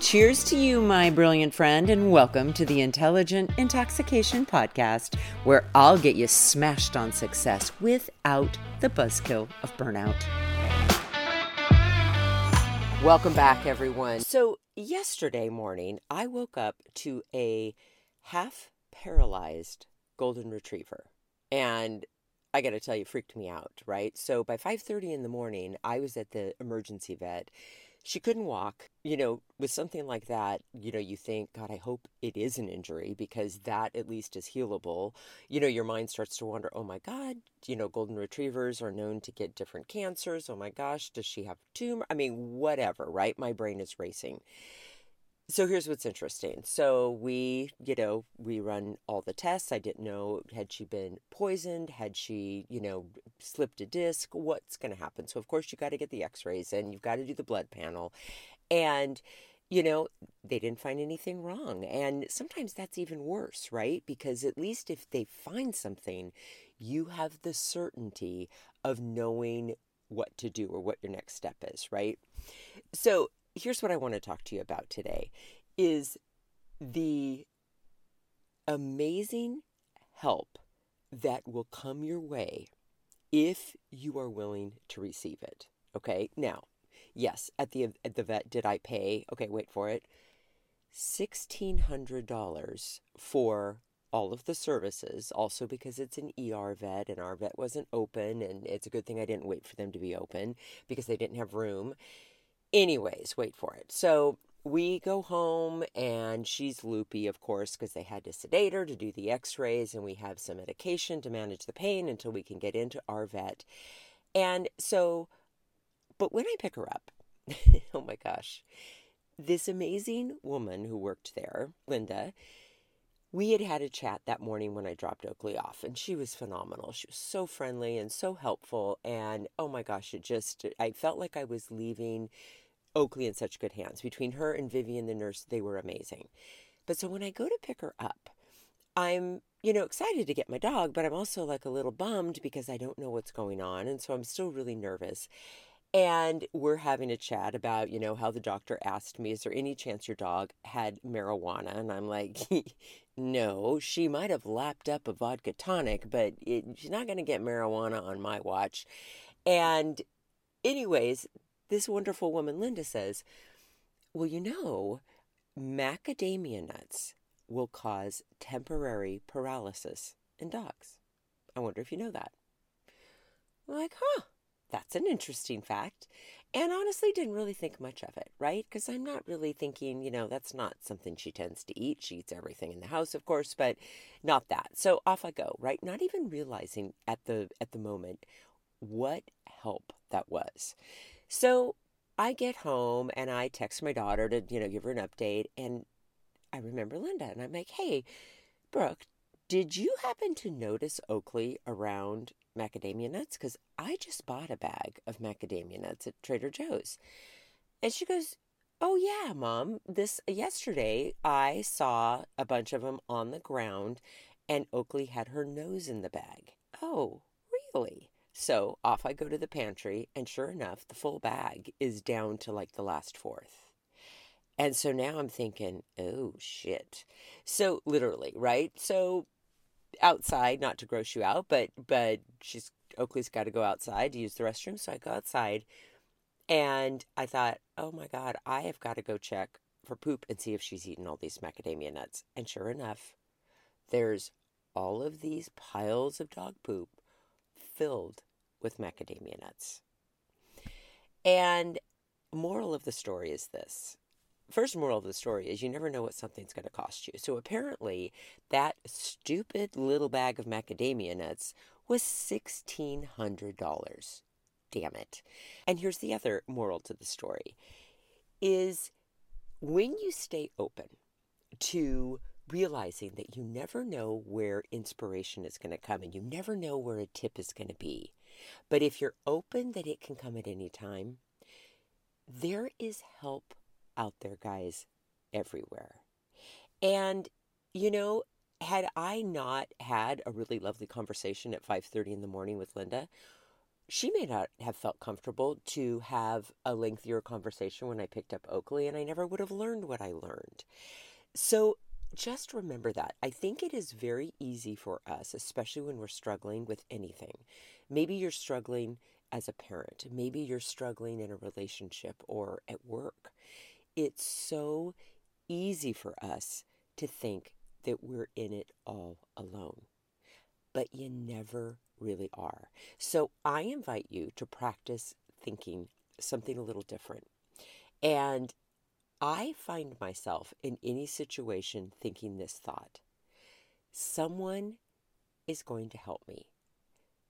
Cheers to you, my brilliant friend, and welcome to the Intentional Intoxication Podcast, where I'll get you smashed on success without the buzzkill of burnout. Welcome back, everyone. So, yesterday morning, I woke up to a half paralyzed golden retriever. And I got to tell you, freaked me out, right? So by 5:30 in the morning, I was at the emergency vet she couldn't walk. You know, with something like that, you know, you think, God, I hope it is an injury because that at least is healable. You know, your mind starts to wonder, oh my God, you know, golden retrievers are known to get different cancers. Oh my gosh, does she have tumor? I mean, whatever, right? My brain is racing so here's what's interesting. So we, you know, we run all the tests. I didn't know had she been poisoned, had she, you know, slipped a disc, what's going to happen. So of course you got to get the x-rays and you've got to do the blood panel. And you know, they didn't find anything wrong. And sometimes that's even worse, right? Because at least if they find something, you have the certainty of knowing what to do or what your next step is, right? So here's what I want to talk to you about today is the amazing help that will come your way if you are willing to receive it. Okay? Now, yes, at the at the vet did I pay? Okay, wait for it. $1600 for all of the services, also because it's an ER vet and our vet wasn't open and it's a good thing I didn't wait for them to be open because they didn't have room. Anyways, wait for it. So we go home and she's loopy, of course, because they had to sedate her to do the x rays, and we have some medication to manage the pain until we can get into our vet. And so, but when I pick her up, oh my gosh, this amazing woman who worked there, Linda, we had had a chat that morning when I dropped Oakley off, and she was phenomenal. She was so friendly and so helpful. And oh my gosh, it just, I felt like I was leaving Oakley in such good hands. Between her and Vivian, the nurse, they were amazing. But so when I go to pick her up, I'm, you know, excited to get my dog, but I'm also like a little bummed because I don't know what's going on. And so I'm still really nervous. And we're having a chat about, you know, how the doctor asked me, is there any chance your dog had marijuana? And I'm like, no, she might have lapped up a vodka tonic, but it, she's not going to get marijuana on my watch. And, anyways, this wonderful woman, Linda, says, Well, you know, macadamia nuts will cause temporary paralysis in dogs. I wonder if you know that. I'm like, huh, that's an interesting fact. And honestly, didn't really think much of it, right? Because I'm not really thinking, you know, that's not something she tends to eat. She eats everything in the house, of course, but not that. So off I go, right? Not even realizing at the at the moment what help that was. So I get home and I text my daughter to, you know, give her an update. And I remember Linda and I'm like, hey, Brooke, did you happen to notice Oakley around macadamia nuts? Because I just bought a bag of macadamia nuts at Trader Joe's. And she goes, Oh, yeah, mom. This yesterday I saw a bunch of them on the ground and Oakley had her nose in the bag. Oh, really? So off I go to the pantry, and sure enough, the full bag is down to like the last fourth. And so now I'm thinking, oh shit. So literally, right? So outside, not to gross you out, but but she's Oakley's got to go outside to use the restroom, so I go outside, and I thought, oh my god, I have got to go check for poop and see if she's eaten all these macadamia nuts. And sure enough, there's all of these piles of dog poop filled with macadamia nuts. And moral of the story is this. First moral of the story is you never know what something's going to cost you. So apparently, that stupid little bag of macadamia nuts was $1,600. Damn it. And here's the other moral to the story is when you stay open to realizing that you never know where inspiration is going to come and you never know where a tip is going to be. But if you're open that it can come at any time, there is help out there, guys, everywhere. And, you know, had I not had a really lovely conversation at 5:30 in the morning with Linda, she may not have felt comfortable to have a lengthier conversation when I picked up Oakley, and I never would have learned what I learned. So just remember that. I think it is very easy for us, especially when we're struggling with anything. Maybe you're struggling as a parent, maybe you're struggling in a relationship or at work. It's so easy for us to think that we're in it all alone, but you never really are. So I invite you to practice thinking something a little different. And I find myself in any situation thinking this thought someone is going to help me.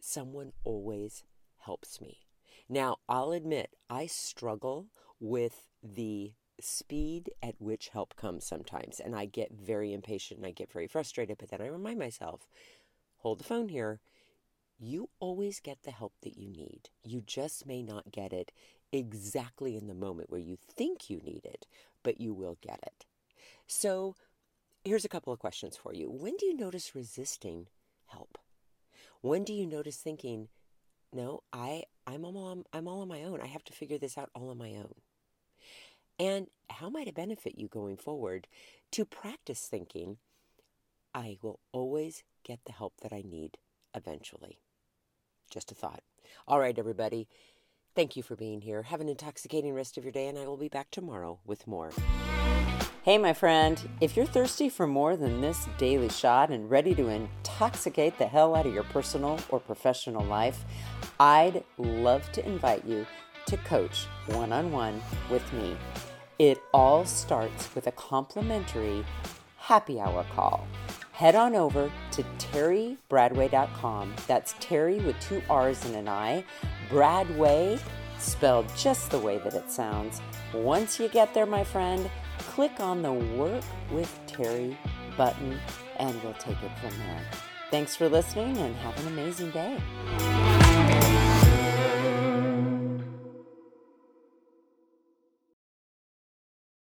Someone always helps me. Now, I'll admit, I struggle with the speed at which help comes sometimes, and I get very impatient and I get very frustrated, but then I remind myself hold the phone here. You always get the help that you need. You just may not get it exactly in the moment where you think you need it, but you will get it. So, here's a couple of questions for you. When do you notice resisting help? When do you notice thinking, "No, I I'm all on, I'm all on my own. I have to figure this out all on my own." And how might it benefit you going forward to practice thinking, I will always get the help that I need eventually? Just a thought. All right, everybody. Thank you for being here. Have an intoxicating rest of your day, and I will be back tomorrow with more. Hey, my friend, if you're thirsty for more than this daily shot and ready to intoxicate the hell out of your personal or professional life, I'd love to invite you to coach one on one with me. It all starts with a complimentary happy hour call. Head on over to terribradway.com. That's Terri with two R's and an I. Bradway, spelled just the way that it sounds. Once you get there, my friend, click on the Work with Terri button and we'll take it from there. Thanks for listening and have an amazing day.